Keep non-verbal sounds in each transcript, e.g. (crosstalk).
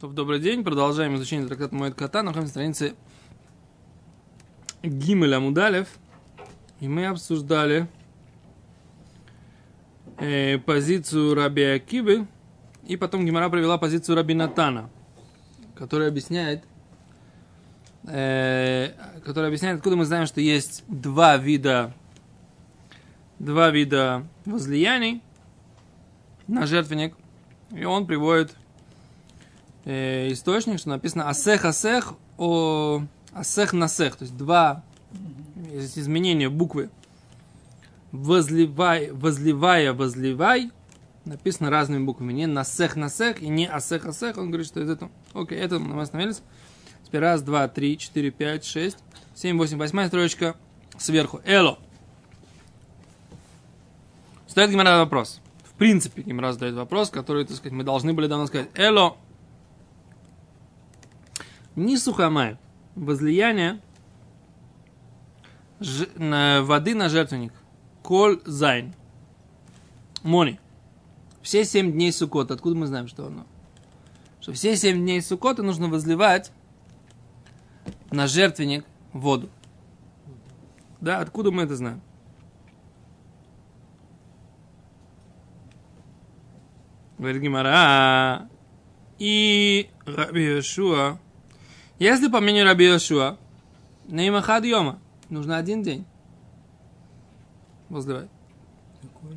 То, добрый день, продолжаем изучение трактата Моет Кота, находимся на странице Гимеля Мудалев, и мы обсуждали э, позицию Раби Акибы, и потом Гимара провела позицию Раби Натана, который объясняет, э, который объясняет, откуда мы знаем, что есть два вида, два вида возлияний на жертвенник, и он приводит э, источник, что написано асех асех о асех насех, то есть два изменения буквы возливай, возливая, возливай, написано разными буквами, не насех насех и не асех асех, он говорит, что это, окей, это мы остановились. Теперь раз, два, три, четыре, пять, шесть, семь, восемь, восьмая строчка сверху. Эло. Стоит Гемара вопрос. В принципе, Гемара задает вопрос, который, так сказать, мы должны были давно сказать. אלא. ניסוך המים. Возлияние ж, на, воды на жертвенник. כל זיין. מנא. Все семь дней сукота. Откуда мы знаем, что оно? Что все семь дней сукота нужно возливать на жертвенник воду. Да, откуда мы это знаем? Говорит Гимара. И Раби Йошуа. Если по мнению Раби Йошуа, Неймахад Йома, нужно один день. Какой?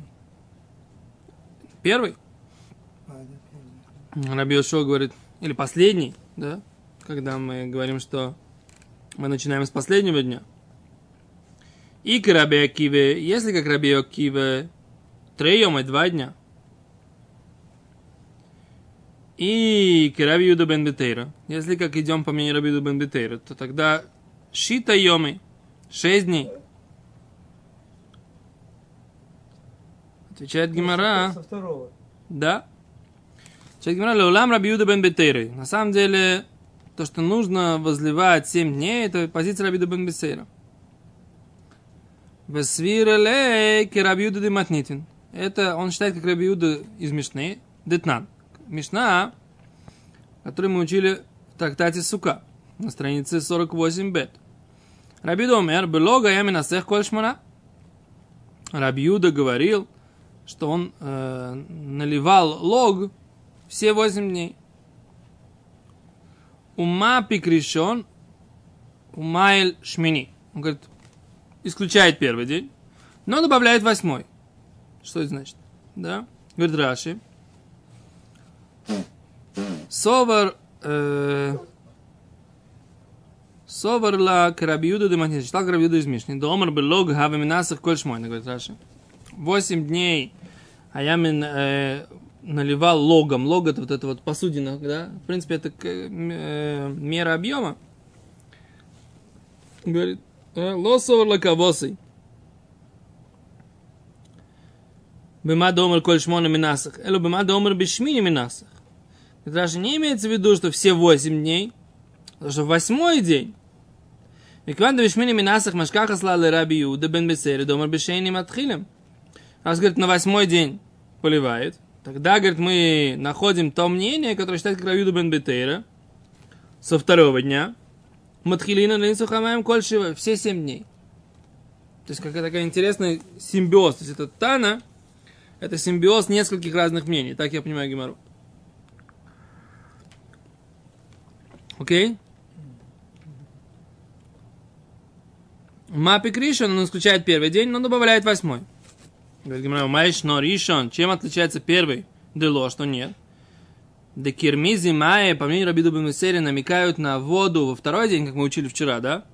Первый. А, да, первый. Раби Йошуа говорит, или последний, да, когда мы говорим, что мы начинаем с последнего дня. И к Раби Акиве, если как Раби Акиве, трейом и два дня. И к Раби Юда бен Бетейра, если как идем по мнению Раби Юда бен Бетейра, то тогда Шита Йомы, шесть дней. Отвечает Гимара. Со второго. Да. Человек говорит, Леулам Раби Юда бен Бетейры. На самом деле, то, что нужно возливать 7 дней, это позиция Раби Юда бен Бетейра. Весвирелей ке Раби Юда де Матнитин. Это он считает, как Раби Юда из Мишны, Детнан. Мишна, который мы учили в трактате Сука, на странице 48 бет. Раби Юда умер, белога я минасех коль шмана. Раби Юда говорил, что он э, наливал лог все восемь дней. Ума пикришон, умайль шмини. Он говорит, исключает первый день, но добавляет восьмой. Что это значит? Да? Говорит Раши. Совар э, Совар ла крабиуда де матнит. Читал крабиуда из Мишни. Домар белог хаве минасах коль шмойна, говорит Раши. Восемь дней а я э, наливал логом. Лог это вот это вот посудина, да? В принципе, это к- э, мера объема. Говорит, лосовар лаковосой. Бема домар коль шмона минасах. Эло бема домар бешмини минасах. Даже не имеется в виду, что все восемь дней, потому что восьмой день. Викван бешмини минасах машкаха слали раби Юда бен бесери домар бешейни матхилем. Раз, говорит, на восьмой день поливает, тогда, говорит, мы находим то мнение, которое считает как Равиду бен Бетейра, со второго дня, Матхилина Линсу Хамаем Кольшива, все семь дней. То есть, какая такая интересная симбиоз. То есть, это Тана, это симбиоз нескольких разных мнений. Так я понимаю Гимару. Окей? Мапи Кришон, он исключает первый день, но добавляет восьмой. Говорит Гимара, Майш, но Ришон, чем отличается первый? Дело, что нет. Да кирмизи майя, по мнению Рабиду Бенмесери, намекают на воду во второй день, как мы учили вчера, да?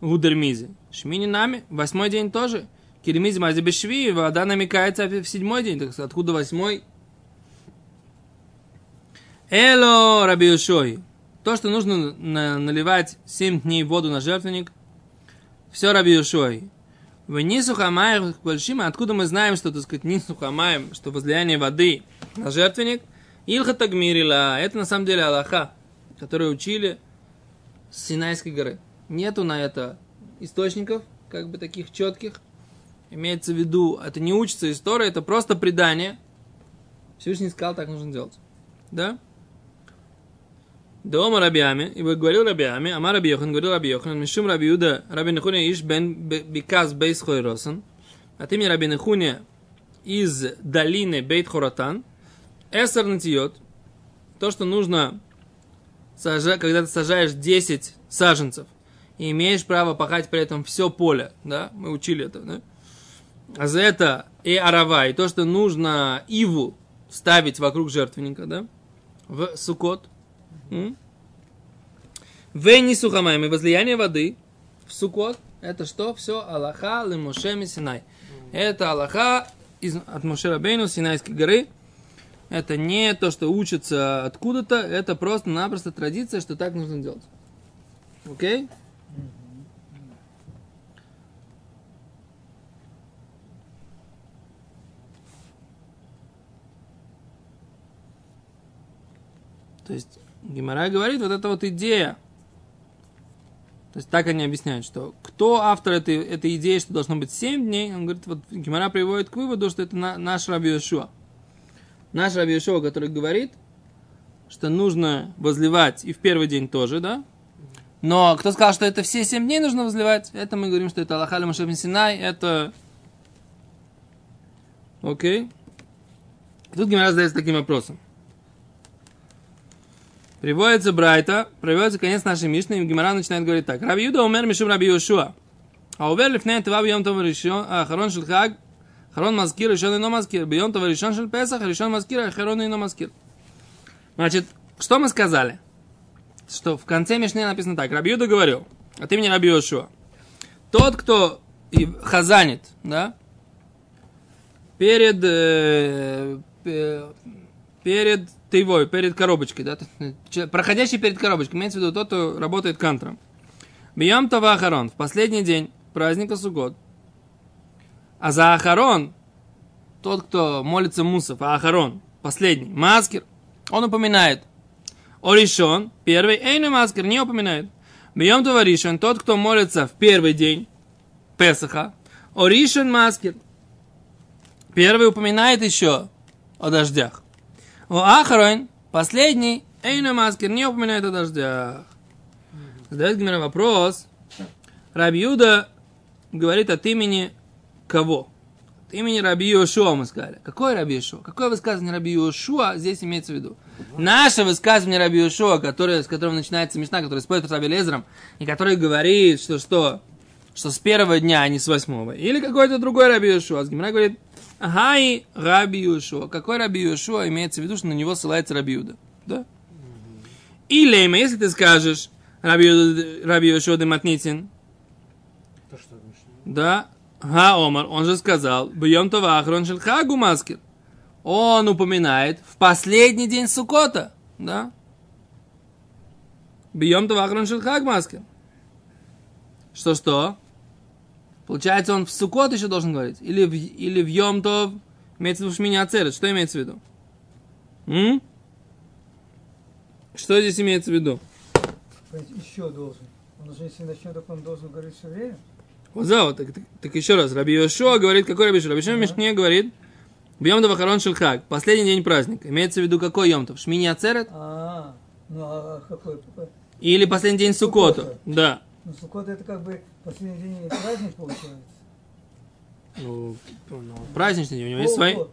Гудермизи. Шмини нами, восьмой день тоже. Кирмизи мази бешви, вода намекается в седьмой день, так откуда восьмой? Эло, Раби Йошой. То, что нужно на- наливать семь дней воду на жертвенник, все Раби Йошой. В Нисухамаем большим, откуда мы знаем, что, так сказать, Нисухамаем, что возлияние воды на жертвенник, Илха Тагмирила, это на самом деле Аллаха, который учили с Синайской горы. Нету на это источников, как бы таких четких. Имеется в виду, это не учится история, это просто предание. Всевышний сказал, так нужно делать. Да? Дома Рабиами, и говорил Рабиами, Ама Раби Йохан, говорил Раби Йохан, Мишум Раби Юда, Раби Нехуня Иш бен Биказ Бейс Хойросан, от имени Раби Нехуня из долины Бейт Хоратан, Эсер Натиот, то, что нужно, сажа- когда ты сажаешь 10 саженцев, и имеешь право пахать при этом все поле, да, мы учили это, да, а за это и арава, и то, что нужно иву ставить вокруг жертвенника, да, в сукот, Вейни сухамаем и возлияние воды в сукот, это что? Все Аллаха лимоше Синай. Это Аллаха из, от Моше Рабейну Синайской горы. Это не то, что учится откуда-то, это просто-напросто традиция, что так нужно делать. Окей? То есть Гимара говорит, вот эта вот идея. То есть так они объясняют, что кто автор этой, этой идеи, что должно быть 7 дней, он говорит, вот Гимара приводит к выводу, что это на, наш Раби Йошуа. Наш Раби Йошуа, который говорит, что нужно возливать и в первый день тоже, да? Но кто сказал, что это все 7 дней нужно возливать, это мы говорим, что это Аллахали Машев Синай, это... Окей? Тут Гимара задается таким вопросом. Приводится Брайта, приводится конец нашей Мишны, и Гимара начинает говорить так. Раби Юда умер мишум Раби Йошуа. А увер лифней тва бьем това решен, ахарон шел хаг, ахарон маскир, решен ино маскир, бьем това решен шел песах, решен маскир, ахарон ино маскир. Значит, что мы сказали? Что в конце Мишны написано так. Раби Юда говорил, от имени Раби Йошуа. Тот, кто и хазанит, да, перед, э, пе- перед тейвой, перед коробочкой, да, проходящий перед коробочкой, имеется в виду тот, кто работает кантром. Бьем Това Ахарон, в последний день праздника Сугод. А за Ахарон, тот, кто молится Мусов, а Ахарон, последний, Маскер, он упоминает. Оришон, первый, Эйну Маскер, не упоминает. Бьем Това Ришон, тот, кто молится в первый день Песаха. Оришон Маскер, первый упоминает еще о дождях. О Ахарон, последний, Эйна Маскер, не упоминает о дождях. Задает Гимера вопрос. Раби Юда говорит от имени кого? От имени Раби Йошуа мы сказали. Какой Раби Йошуа? Какое высказывание Раби Йошуа здесь имеется в виду? Наше высказывание Раби Йошуа, которое, с которого начинается Мишна, который спорит с Раби Лезером, и который говорит, что что? Что с первого дня, а не с восьмого. Или какой-то другой Раби Йошуа. Гимера говорит, ага, и Раби Йошуа. Какой Раби Йошуа имеется в виду, что на него ссылается Раби Юда? Да? И Лейма, если ты скажешь Раби, Раби Йошуа де Матнитин, да, Га Омар, он же сказал, бьем това ахрон шел хагу маскер. Он упоминает в последний день Сукота, да? Бьем това ахрон шел хаг маскер. Что-что? Получается, он в Сукот еще должен говорить? Или в, или в Йом Тов, имеется в виду Шмини Ацерет? Что имеется в виду? М? Что здесь имеется в виду? Еще должен. Он уже если начнет, так он должен говорить все время. Вот да, вот, так, так, так еще раз. Раби Йошуа говорит, какой Раби Йошуа? Раби Йошуа в Мишне говорит, Бьем Давахарон Шелхак, последний день праздника. Имеется в виду какой Йомтов? Шмини Ацерет? А, ну а какой? Или последний день Сукота? Да. Ну, Суккот это как бы последний день праздник получается. Ну, ну, праздничный у него есть свои, Вот.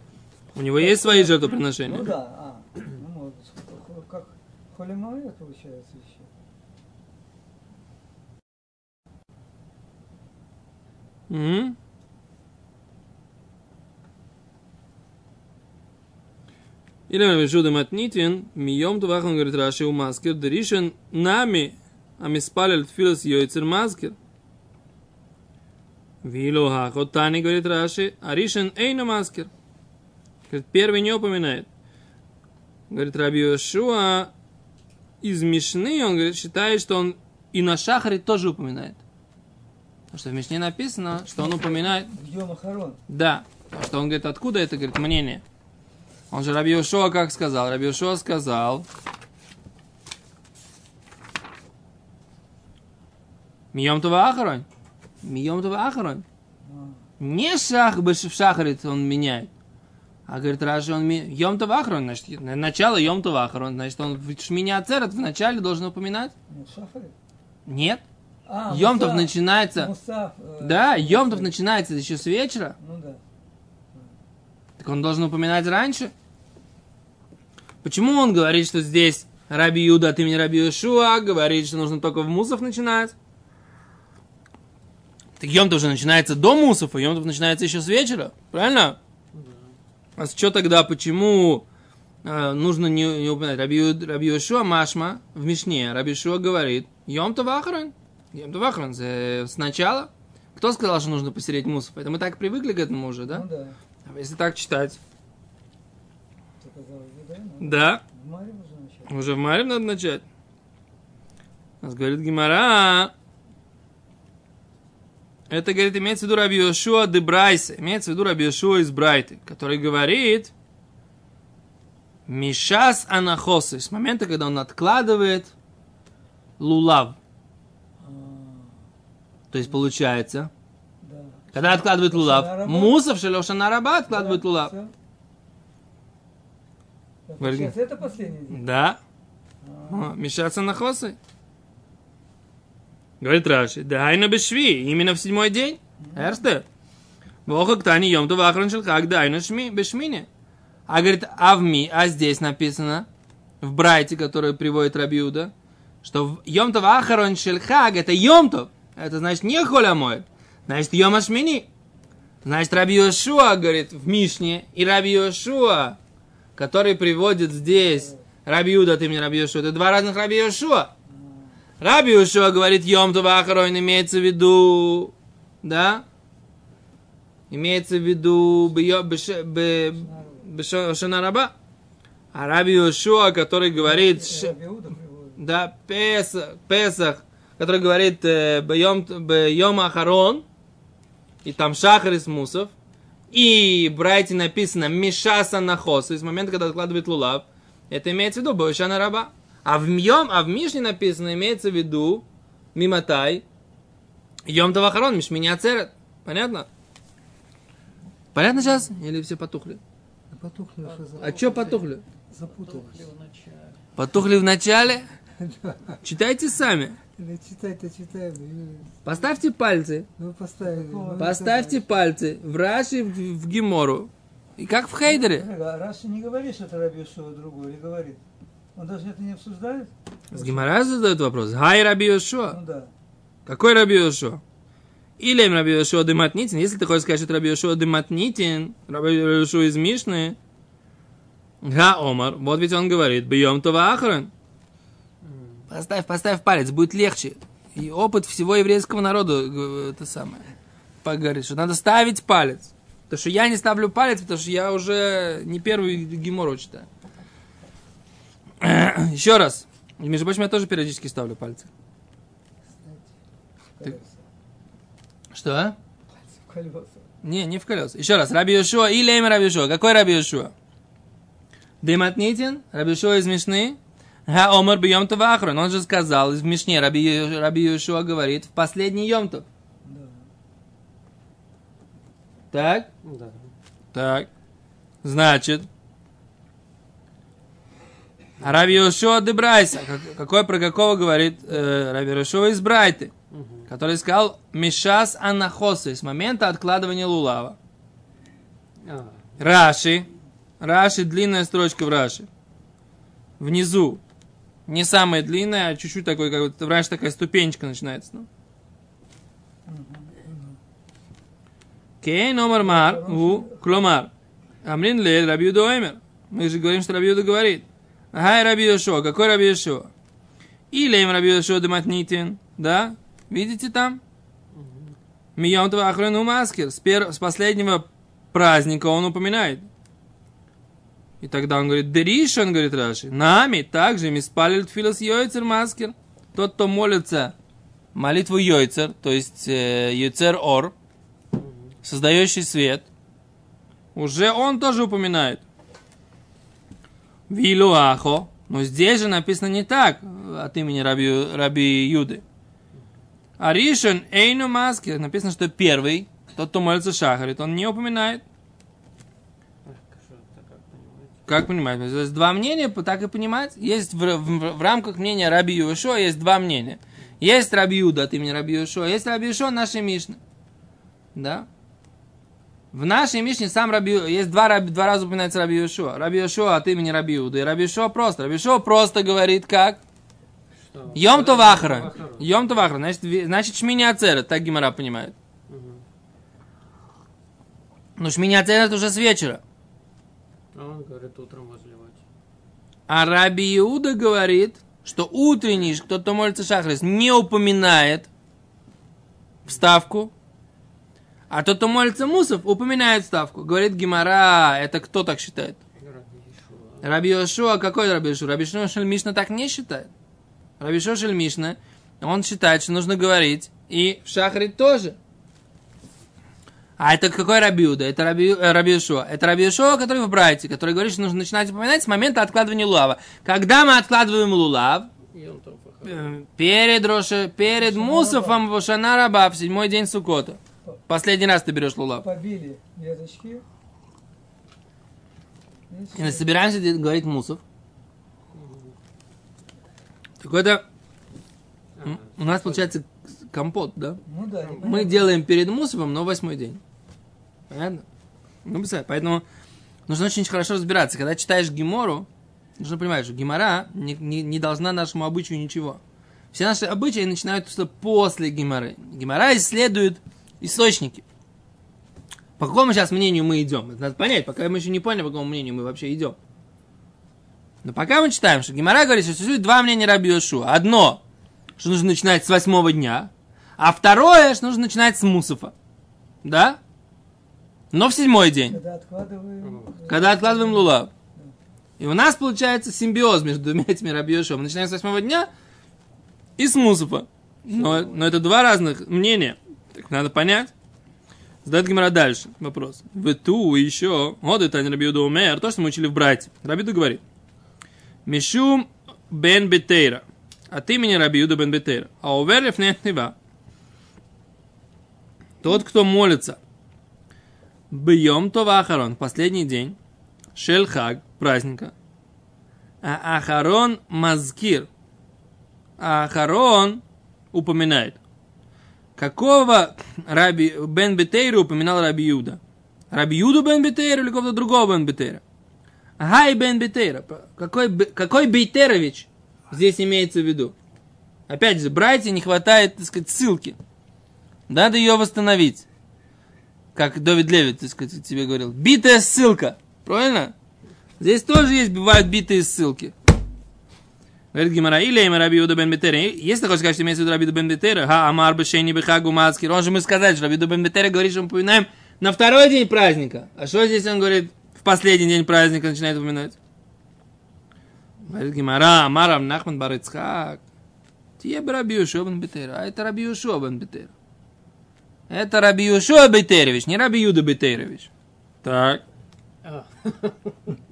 у него есть свои Ну жертвоприношения. да, а. Ну, вот, как холимая получается еще. Мгм. Или Раби Жуда Матнитин, Мием Тувах, он говорит, Раши у Маскер, Деришен нами, а мы спали тфилос Йойцер Маскер. Вило Хахот Тани, говорит Раши, а Ришен Эйна Маскер. Говорит, первый не упоминает. Говорит, Раби Йошуа из Мишны, он говорит, считает, что он и на Шахаре тоже упоминает. Потому что в Мишне написано, что он упоминает да. Потому что он говорит, откуда это, говорит, мнение? Он же Раби Йошуа как сказал? Раби Йошуа сказал, Мием Това Ахарон. Мием Това Ахарон. Не бы в шахарит он меняет. А говорит, Раши, он Йом Тавахрон, значит, начало Йом Тавахрон, значит, он Ацерет в начале должен упоминать? Нет. А, Йомтов мусав. начинается... Мусав, э, Да, Йомтов начинается еще с вечера. Ну да. Так он должен упоминать раньше. Почему он говорит, что здесь Раби Юда от имени Раби Йошуа говорит, что нужно только в Мусов начинать? Так Йомтов уже начинается до Мусов, а Йомтов начинается еще с вечера. Правильно? А что тогда, почему э, нужно не, не упоминать? Раби, Раби Йошуа Машма в Мишне, Раби Йошуа говорит, Йомтов Ахрон. Йомтов Ахрон, э, сначала. Кто сказал, что нужно посереть Мусов? Это мы так привыкли к этому уже, да? Ну да. А Если так читать. Да? Ну, Да, В уже в Марим надо начать. У нас говорит Гимара. Это, говорит, имеется в виду Раби Йошуа де Брайса. Имеется в виду Раби Йошуа из Брайты, который говорит Мишас анахосы. С момента, когда он откладывает лулав. То есть получается, да. когда откладывает лулав, мусов шелошана раба откладывает Да, лулав. Говорит, это последний день. Да. А, О, Мишаса нахосы. Говорит Раши, да айна бешви, именно в седьмой день. Эрсте. Воха ктани йом то вахрон шелхак, да айна шми, бешмине. А говорит, а в ми, а здесь написано, в Брайте, который приводит Рабиуда, что в йом то вахрон шелхак, это йом то. Это значит не холя мой. Значит, йом ашмини. Значит, Раби Йошуа, говорит, в Мишне, и Раби Йошуа, который приводит здесь Раби Юда от имени Раби Йошуа, это два разных Раби Йошуа. Раби Йошуа говорит, Йом Ахарон имеется в виду, да? Имеется в виду бьё- беш- бе- бешо- Шана Раба. А Раби Йошуа, который говорит, да, Песах, Песах, который говорит э, Бьем, Ахарон, и там Шахарис Мусов, и Брайте написано Мишаса Нахос, из момента, когда откладывает лулав, это имеется в виду Бошана Раба. А в Мьем, а в Мишне написано, имеется в виду Миматай, Йом Тавахарон, Мишмини Ацерет. Понятно? Понятно сейчас? Или все потухли? Потухли уже А что потухли? запутались. Потухли в начале? Читайте сами. Да читай-то читай. блин. Поставьте пальцы. Ну поставили. ну, Поставьте пальцы в Раши, в, в Гемору. И как в Хейдере. А Раши не говорит, что это Раби Йошуа другой, или говорит? Он даже это не обсуждает? С Гемора задает вопрос. Хай Раби Йошуа. Ну да. Какой Раби Йошуа? Или им Раби Йошуа Дематнитин. Если ты хочешь сказать, что это Раби Йошуа Дематнитин, Раби Йошуа из Мишны, Га Омар, вот ведь он говорит, бьем това ахрон. Поставь, поставь палец, будет легче. И опыт всего еврейского народа, это самое, поговорит, что надо ставить палец. Потому что я не ставлю палец, потому что я уже не первый геморрой читаю. (clears throat) Еще раз. И, Между прочим, я тоже периодически ставлю пальцы. В Ты- колеса. Что? В колеса. Не, не в колеса. Еще раз. Раби Йошуа и Лейм Раби Йошуа. Какой Раби Йошуа? Дематнитин, Раби Йошуа из Мишны. Га Омар бьем Ахрон. Он же сказал из Мишне, Раби, Раби Йошуа говорит, в последний Йомтов. Да. Так? Да. Так. Значит, а Раби Йошуа де Брайса, как- какой про какого говорит э, Раби Йошуа из Брайты, который сказал Мишас Анахосы с момента откладывания лулава. А, Раши. Раши, длинная строчка в Раши. Внизу. Не самая длинная, а чуть-чуть такой, как вот в Раши такая ступенечка начинается. Ну. Кейн омар мар, у, кломар. Амрин лель Раби Юда Оймер. Мы же говорим, что Раби Юда говорит. Ага, Раби Йошуа. Какой Раби Йошуа? Или им Раби Йошуа дематнитин. Да? Видите там? Миям Ахрону Маскер. С, пер- с последнего праздника он упоминает. И тогда он говорит, Дериш, он говорит Раши, нами также миспалил тфилос йойцер маскер. Тот, кто молится молитву йойцер, то есть э, йойцер ор, создающий свет, уже он тоже упоминает. Вилуахо, но здесь же написано не так, от имени Раби, Раби Юды. А Ришон Эйну Маскер, написано, что первый, тот, кто молится Шахарит, он не упоминает. Как понимать? То есть два мнения, так и понимать. Есть в, в- в рамках мнения Раби Юшо есть два мнения. Есть Раби Юда от имени Раби Юшо, есть Раби Юшо нашей Мишны. Да? В нашей Мишне сам Раби есть два, раби- два раза упоминается Раби Юшо. Раби Юшо от имени Раби Юда и Раби Юшо просто. Раби Юшо просто говорит как? Йом. Вахарон. Йом Товахра. Значит, значит Шмини Ацерет, так Гимара понимает. Мгм. Ну, Шмини Ацерет уже с вечера. А он говорит утром возливать. А Раби Иуда говорит, что утренний, кто-то молится Шахрис, не упоминает вставку, а тот, кто молится Мусов, упоминает вставку. Говорит Гимара, это кто так считает? Раби Ишуа. Йошуа, какой Раби Йошуа? Раби Йошуа Мишна так не считает. Раби Йошуа Мишна, он считает, что нужно говорить, и в Шахрит тоже. А это какой Раби Иуда? Это Раби, э, Раби. Это Раби Йошуа, который в Брайте, который говорит, что нужно начинать упоминать с момента откладывания лулава. Когда мы откладываем лулав? Э, Перед, Роше, перед Мусофом в Шана Раба, в седьмой день Сукота. Последний раз ты берешь лулав. Побили веточки. И собираемся говорить Мусов. Так это м, у нас получается компот, да? Ну да. Мы делаем перед Мусовым, но восьмой день. Понятно? Ну, представь, поэтому нужно очень хорошо разбираться. Когда читаешь Гемору, нужно понимать, что Гемора не, не, не должна нашему обычаю ничего. Все наши обычаи начинаются после Геморы. Гемора исследует источники. По какому сейчас мнению мы идем? Это надо понять, пока мы еще не поняли, по какому мнению мы вообще идем. Но пока мы читаем, что Гемора говорит, что существует два мнения Раби Йошуа. Одно, что нужно начинать с восьмого дня, а второе, что нужно начинать с Мусофа. Да? Но в седьмой день, Когда откладываем... когда откладываем лулав. И у нас получается симбиоз между двумя этими Йошуа. Мы начинаем с восьмого дня и с Мусофа. Но, но это два разных мнения. Так надо понять. Задает Гимара дальше вопрос. В ту еще, вот это не Рабиуда умер, то, что мы учили в брате. Рабиуда говорит. Мишум бен Бетейра. От имени Рабиуда бен Бетейра. А уверлив нет нева. Тот, кто молится Бьем Това Ахарон, последний день, Шельхаг, праздника. А Ахарон Мазкир. Ахарон упоминает. Какого Раби Бен Бетейра упоминал Раби Юда? Раби Юду Бен Бетейра или какого-то другого Бен Бетейра? Гай Бен Бетейра. Какой, какой Бейтерович здесь имеется в виду? Опять же, братья не хватает, так сказать, ссылки. Надо ее восстановить. Как Довид Левит, так сказать, тебе говорил. Битая ссылка. Правильно? Здесь тоже есть, бывают битые ссылки. Говорит Гимара, или имя Раби Юда бен Бетера. Если ты хочешь сказать, что имеется в виду Раби Юда бен Бетера, ха, амар бешени бехагу мацкир. Он же мы сказать, что Раби Юда бен Бетера говорит, что мы упоминаем на второй день праздника. А что здесь он говорит, в последний день праздника начинает упоминать? Говорит Гимара, амар Нахман бар Ицхак. Тие Раби Юшуа бен Бетера. А это Раби Юшуа бен Бетера. Это Раби Юшуа Бетерович, не Раби Юда Бетерович. Так. (laughs)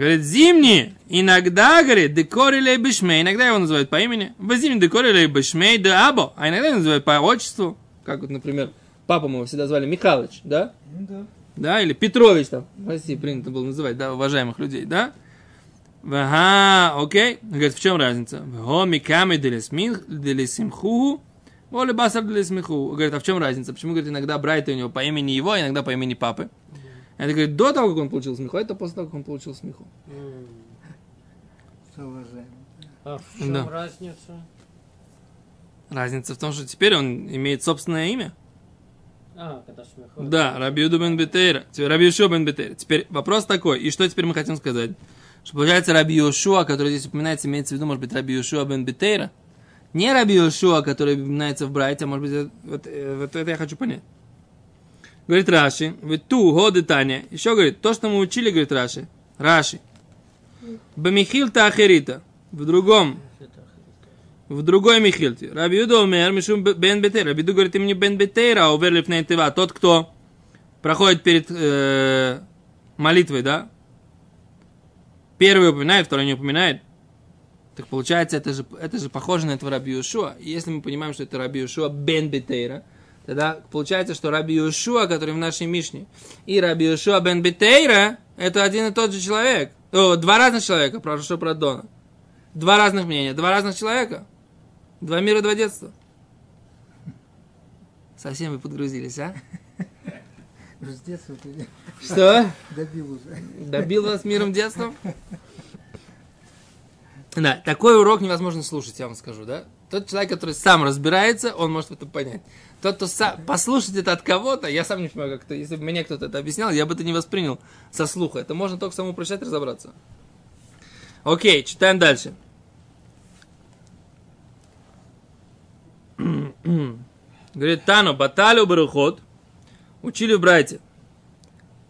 Говорит, зимние, иногда, говорит, декорилей бешмей, иногда его называют по имени, в зимние декорилей бешмей да або, а иногда его называют по отчеству, как вот, например, папу мы его всегда звали Михалыч, да? Ну да. Да, или Петрович там, в России принято было называть, да, уважаемых людей, да? Ага, окей. Говорит, в чем разница? Го миками делисимху, воли басар делисмиху. Говорит, а в чем разница? Почему, говорит, иногда Брайта у него по имени его, а иногда по имени папы? Это, говорит, до того, как он получил смеху, а это после того, как он получил смеху. А в чем Да. разница? Разница в том, что теперь он имеет собственное имя. А, когда смехот. Да, Рабиуду бен Бетейра. Теперь Раби Йошуа бен Бетейра. Теперь вопрос такой. И что теперь мы хотим сказать? Что получается Раби Йошуа, который здесь упоминается, имеется в виду, может быть, Раби Йошуа бен Бетейра. Не Раби Йошуа, который упоминается в Брайте, а может быть, вот, вот это я хочу понять. Говорит Раши, вы ту, годы Таня. Еще говорит, то, что мы учили, говорит Раши. Раши. Бамихил Тахерита. В другом в другой Михильте. Раби Юда умер, Мишум бен Бетейра. Раби Юда говорит имени бен Бетейра, а увер лифней тыва. Тот, кто проходит перед э, молитвой, да? Первый упоминает, второй не упоминает. Так получается, это же, это же похоже на этого Раби Юшуа. Если мы понимаем, что это Раби Юшуа бен Бетейра, тогда получается, что Раби Юшуа, который в нашей Мишне, и Раби Юшуа бен Бетейра, это один и тот же человек. О, два разных человека, прошу про Дона. Два разных мнения, два разных человека. Два мира, два детства. Совсем вы подгрузились, а? С детства ты Что? добил уже. Добил вас миром детства? Да, такой урок невозможно слушать, я вам скажу, да? Тот человек, который сам разбирается, он может это понять. Тот, кто сам, послушать это от кого-то, я сам не понимаю, как это, если бы мне кто-то это объяснял, я бы это не воспринял со слуха. Это можно только самому прочитать разобраться. Окей, читаем дальше. (clears throat) Говорит, Тану, баталь у барухот, учили в братья.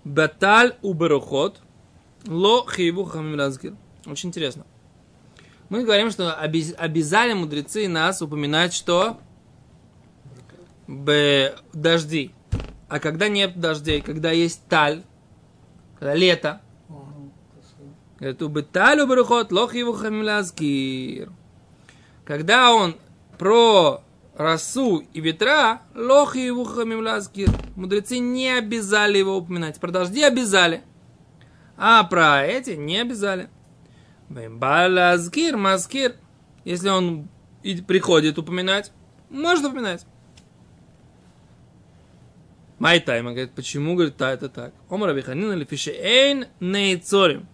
Баталь у барухот, ло хейву хамим разгир. Очень интересно. Мы говорим, что обязали мудрецы нас упоминать, что Б, дожди. А когда нет дождей, когда есть таль, когда лето, хорошо. Говорит, убыталю барухот лох его хамилазкир. Когда он про росу и ветра, лох его хамилазкир. Мудрецы не обязали его упоминать. Про дожди обязали. А про эти не обязали. Балазкир, маскир. Если он приходит упоминать, можно упоминать. Майтайма говорит, почему, говорит, та это так. Омар Абиханина лефише эйн нейцорим.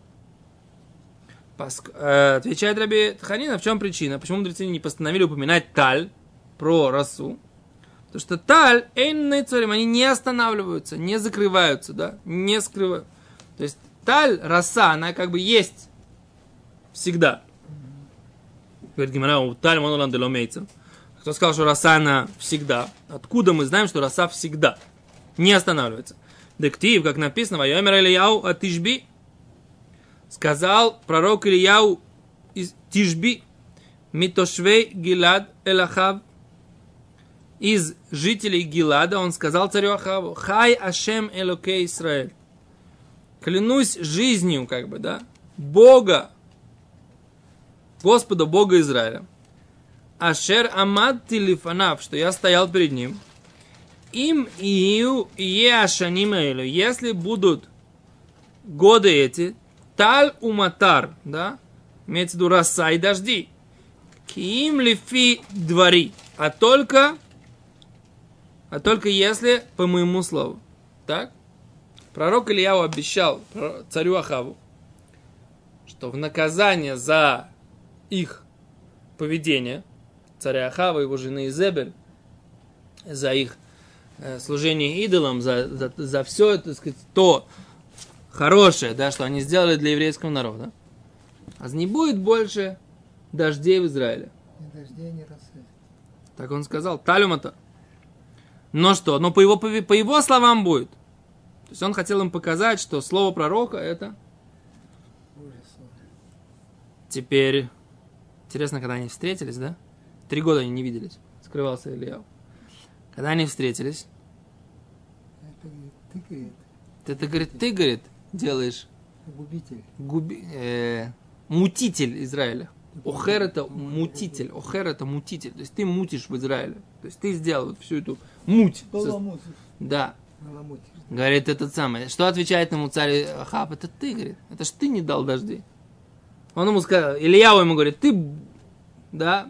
Э, Отвечает Раби Ханина, в чем причина? Почему мудрецы не постановили упоминать таль про росу? Потому что таль, эйн нейцорим, они не останавливаются, не закрываются, да, не скрывают. То есть таль, роса, она как бы есть всегда. Говорит Гимара, у таль монолан деломейцем. Кто сказал, что роса она всегда? Откуда мы знаем, что роса всегда? Не останавливается. Дектив, как написано, Вайомер Ильяу от Тишби. Сказал пророк Ильяу из Тишби. Митошвей Гилад Элахав. Из жителей Гилада он сказал царю Ахаву. Хай Ашем Элокей Израиль. Клянусь жизнью, как бы, да, Бога, Господа Бога Израиля. Ашер Амад Тилифанав, что я стоял перед ним. Им иу ешаним эйлю, если будут годы эти, таль уматар, да, имеется в виду роса и дожди, ким лифи двори, а только, а только если по моему слову, так? Пророк Ильяу обещал царю Ахаву, что в наказание за их поведение, царя Ахава, его жены Изебель, за их служение идолам, за, за, за все, так сказать, то хорошее, да, что они сделали для еврейского народа. А не будет больше дождей в Израиле. Ни дождей, ни росы. Так он сказал, талюмата. Но что? Но по его, по его словам будет. То есть он хотел им показать, что слово пророка это теперь... Интересно, когда они встретились, да? Три года они не виделись. Скрывался Ильяу. Когда они встретились, ты, говорит, ты, ты, говорит, ты, говорит, делаешь губитель. губи, э, мутитель Израиля. Охер это мутитель. Охер это мутитель. То есть ты мутишь в Израиле. То есть ты сделал вот всю эту муть. Баламутишь. Да. Баламутишь. Говорит этот самый. Что отвечает ему царь Ахаб? Это ты, говорит. Это ж ты не дал дожди. Он ему сказал, Ильяу ему говорит, ты, да,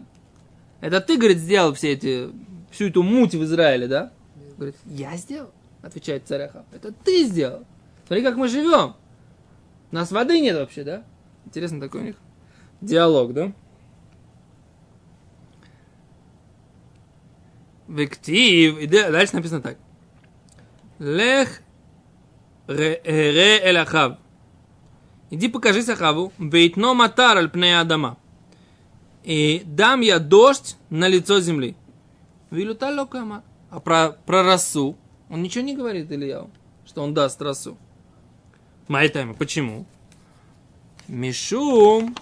это ты, говорит, сделал все эти, всю эту муть в Израиле, да? Говорит, я сделал, отвечает царь Ахаб. Это ты сделал. Смотри, как мы живем. У нас воды нет вообще, да? Интересно такой у них диалог, да? Вектив. И да- дальше написано так. Лех ре эль Ахав. Иди покажись Ахаву. Вейтно матар аль пней Адама. И дам я дождь на лицо земли. Вилюта локама. А про, про росу он ничего не говорит Ильяу, что он даст росу. Майтайма. Почему? Мишум.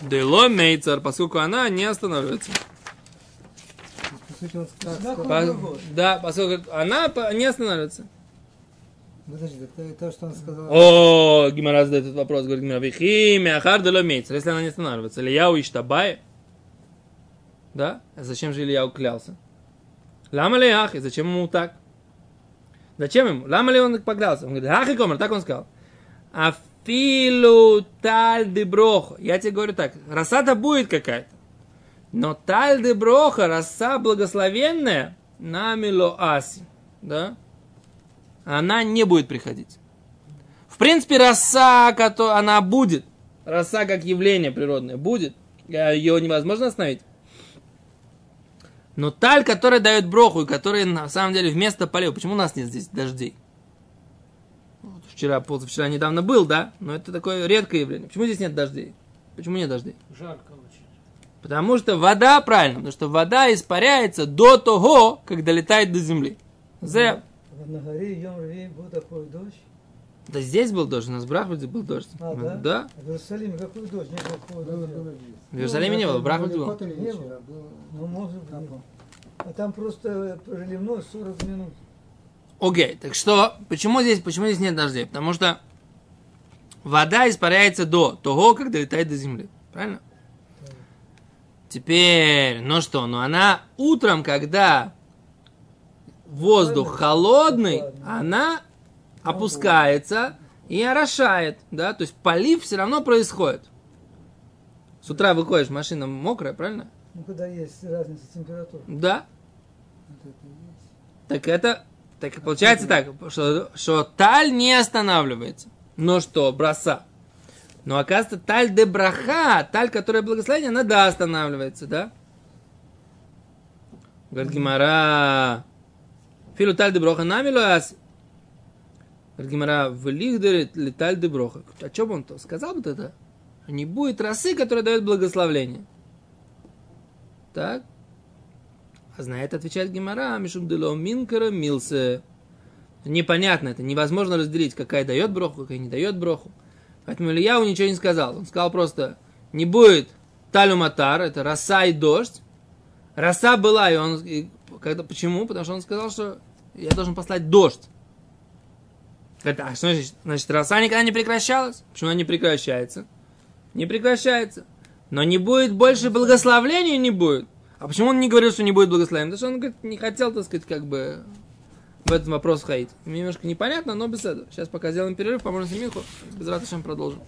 Дело мейцар, поскольку она не останавливается. По Да, поскольку она не останавливается. Подожди, это то, что он сказал. О, Гимара задает этот вопрос, говорит Гимара, вихи мяхар дело мейцар, если она не останавливается. Ильяу иштабай. Да? А зачем же Ильяу клялся? Лама леях, и зачем ему так? Зачем ему? Лама ли он поклялся? Он говорит, ах и комар, так он сказал. Афилу таль де брохо. Я тебе говорю так, роса-то будет какая-то. Но таль де броха, роса благословенная, намило аси. Да? Она не будет приходить. В принципе, роса, она будет. Роса как явление природное будет. Ее невозможно остановить. Но таль, которая дает броху, и которая на самом деле вместо полев. Почему у нас нет здесь дождей? Вот вчера, позавчера недавно был, да? Но это такое редкое явление. Почему здесь нет дождей? Почему нет дождей? Жарко очень. Потому что вода, правильно, потому что вода испаряется до того, как долетает до земли. Зе- На горе Йом был такой дождь. Да здесь был дождь, у нас в Брахвуде был дождь. А, да? Да. В Иерусалиме какой дождь? Не было Было. В Иерусалиме не было, в Брахвуде был. Не было. Ну, может быть. А там просто проливной 40 минут. Окей, так что, почему здесь, почему здесь нет дождей? Потому что вода испаряется до того, как долетает до земли. Правильно? Теперь, ну что, ну она утром, когда воздух холодный, она опускается и орошает, да, то есть полив все равно происходит. С утра выходишь, машина мокрая, правильно? Ну, когда есть разница температур. Да. Вот это есть. Так это, так получается так, что, что таль не останавливается. Но что, броса. Но оказывается, таль де браха, таль, которая благословение, она да останавливается, да? Говорит Гимара, филу таль де броха намилуас. Говорит Гимара, в лихдере ли таль де броха. А что бы он то сказал бы это? Не будет росы, которая дает благословление. Так? А знает, отвечает Гимара, Мишум дело минкара милсе. Непонятно это, невозможно разделить, какая дает броху, какая не дает броху. Поэтому Ильяу ничего не сказал. Он сказал просто, не будет талю матар, это роса и дождь. Роса была, и он... и когда, почему? Потому что он сказал, что я должен послать дождь. Говорит, а что значит? Значит, роса никогда не прекращалась. Почему она не прекращается? Не прекращается. Но не будет больше благословления, не будет. А почему он не говорил, что не будет благословения? Потому что он говорит, не хотел, так сказать, как бы в этот вопрос ходить. Мне немножко непонятно, но без этого. Сейчас пока сделаем перерыв, поможем Семиху. Без ратушем продолжим.